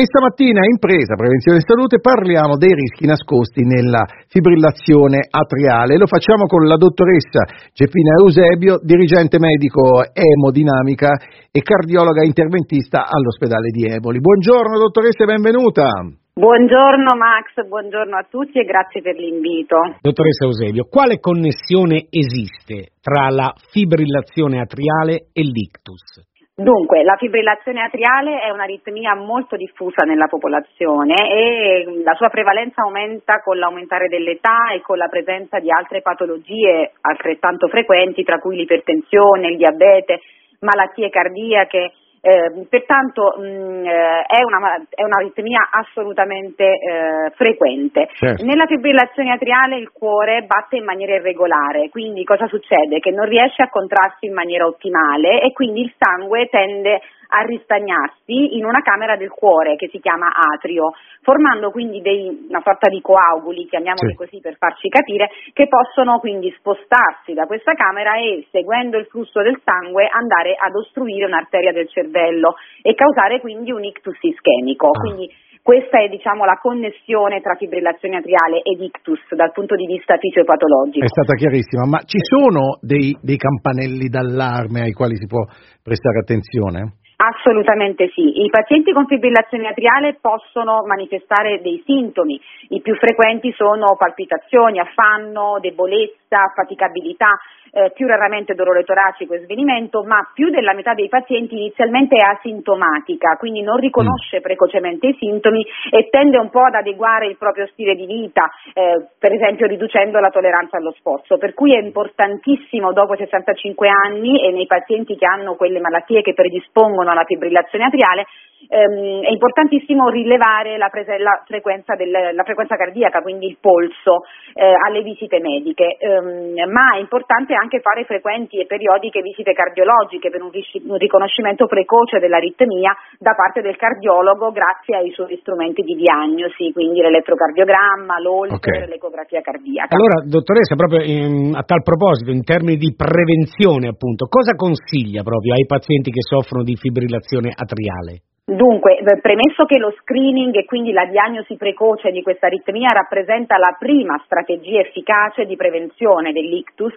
E stamattina in presa Prevenzione e Salute parliamo dei rischi nascosti nella fibrillazione atriale. Lo facciamo con la dottoressa Geppina Eusebio, dirigente medico emodinamica e cardiologa interventista all'ospedale di Eboli. Buongiorno dottoressa e benvenuta. Buongiorno Max, buongiorno a tutti e grazie per l'invito. Dottoressa Eusebio, quale connessione esiste tra la fibrillazione atriale e l'ictus? Dunque, la fibrillazione atriale è un'aritmia molto diffusa nella popolazione e la sua prevalenza aumenta con l'aumentare dell'età e con la presenza di altre patologie altrettanto frequenti, tra cui l'ipertensione, il diabete, malattie cardiache eh, pertanto mh, mm, eh, è, una, è, un'aritmia assolutamente eh, frequente. Certo. Nella fibrillazione atriale il cuore batte in maniera irregolare, quindi cosa succede? Che non riesce a contrarsi in maniera ottimale e quindi il sangue tende a ristagnarsi in una camera del cuore che si chiama atrio, formando quindi dei, una sorta di coaguli, chiamiamoli sì. così per farci capire, che possono quindi spostarsi da questa camera e seguendo il flusso del sangue andare ad ostruire un'arteria del cervello e causare quindi un ictus ischemico. Ah. Quindi, questa è diciamo, la connessione tra fibrillazione atriale ed ictus dal punto di vista fisiopatologico. È stata chiarissima, ma ci sono dei, dei campanelli d'allarme ai quali si può prestare attenzione? Assolutamente sì. I pazienti con fibrillazione atriale possono manifestare dei sintomi. I più frequenti sono palpitazioni, affanno, debolezza, faticabilità, eh, più raramente dolore toracico e svenimento, ma più della metà dei pazienti inizialmente è asintomatica, quindi non riconosce mm. precocemente i sintomi e tende un po' ad adeguare il proprio stile di vita, eh, per esempio riducendo la tolleranza allo sforzo. Per cui è importantissimo dopo 65 anni e nei pazienti che hanno quelle malattie che predispongono alla fibrillazione atriale ehm, è importantissimo rilevare la, prese- la, frequenza del, la, frequenza cardiaca, quindi il polso, eh, alle visite mediche, ehm, ma è importante anche fare frequenti e periodiche visite cardiologiche per un, ris- un riconoscimento precoce dell'aritmia da parte del cardiologo grazie ai suoi strumenti di diagnosi, quindi l'elettrocardiogramma, l'Holter, okay. l'ecografia cardiaca. Allora, dottoressa, proprio in, a tal proposito, in termini di prevenzione, appunto, cosa consiglia proprio ai pazienti che soffrono di fibrillazione atriale? Dunque, eh, premesso che lo screening e quindi la diagnosi precoce di questa aritmia rappresenta la prima strategia efficace di prevenzione dell'ictus,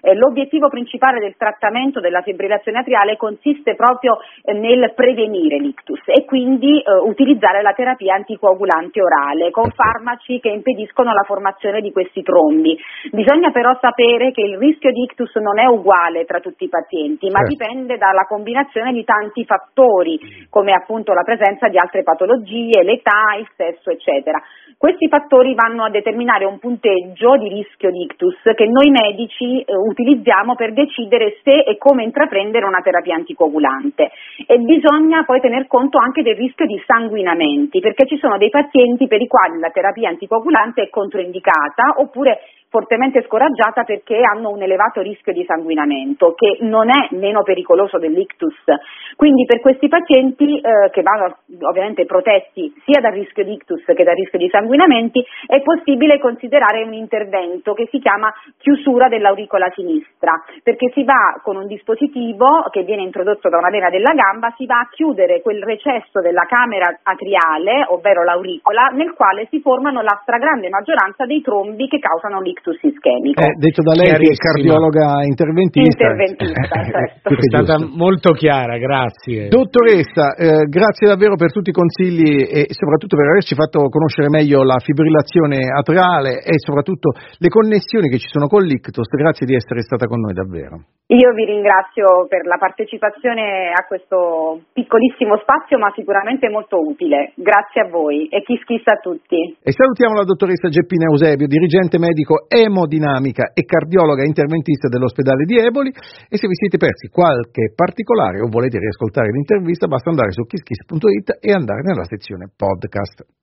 eh, l'obiettivo principale del trattamento della fibrillazione atriale consiste proprio eh, nel prevenire l'ictus e quindi eh, utilizzare la terapia anticoagulante orale con farmaci che impediscono la formazione di questi trombi. Bisogna però sapere che il rischio di ictus non è uguale tra tutti i pazienti, ma certo. dipende dalla combinazione di tanti fattori come appunto la presenza di altre patologie, l'età, il sesso, eccetera. Questi fattori vanno a determinare un punteggio di rischio di ictus che noi medici eh, utilizziamo per decidere se e come intraprendere una terapia anticoagulante e bisogna poi tener conto anche del rischio di sanguinamenti perché ci sono dei pazienti per i quali la terapia anticoagulante è controindicata oppure fortemente scoraggiata perché hanno un elevato rischio di sanguinamento che non è meno pericoloso dell'ictus. Quindi per questi pazienti eh, che vanno ovviamente protetti sia dal rischio di ictus che dal rischio di sanguinamenti è possibile considerare un intervento che si chiama chiusura dell'auricola sinistra perché si va con un dispositivo che viene introdotto da una vena della gamba, si va a chiudere quel recesso della camera atriale, ovvero l'auricola, nel quale si formano la stragrande maggioranza dei trombi che causano l'ictus ictus ischemico. Eh, detto da lei che è cardiologa interventista. Interventista, certo. È stata molto chiara, grazie. Dottoressa, eh, grazie davvero per tutti i consigli e soprattutto per averci fatto conoscere meglio la fibrillazione atriale e soprattutto le connessioni che ci sono con l'ictus. Grazie di essere stata con noi davvero. Io vi ringrazio per la partecipazione a questo piccolissimo spazio, ma sicuramente molto utile. Grazie a voi e chi schissa a tutti. E salutiamo la dottoressa Geppina Eusebio, dirigente medico emodinamica e cardiologa interventista dell'ospedale di Eboli. E se vi siete persi qualche particolare o volete riascoltare l'intervista, basta andare su kisskiss.it e andare nella sezione podcast.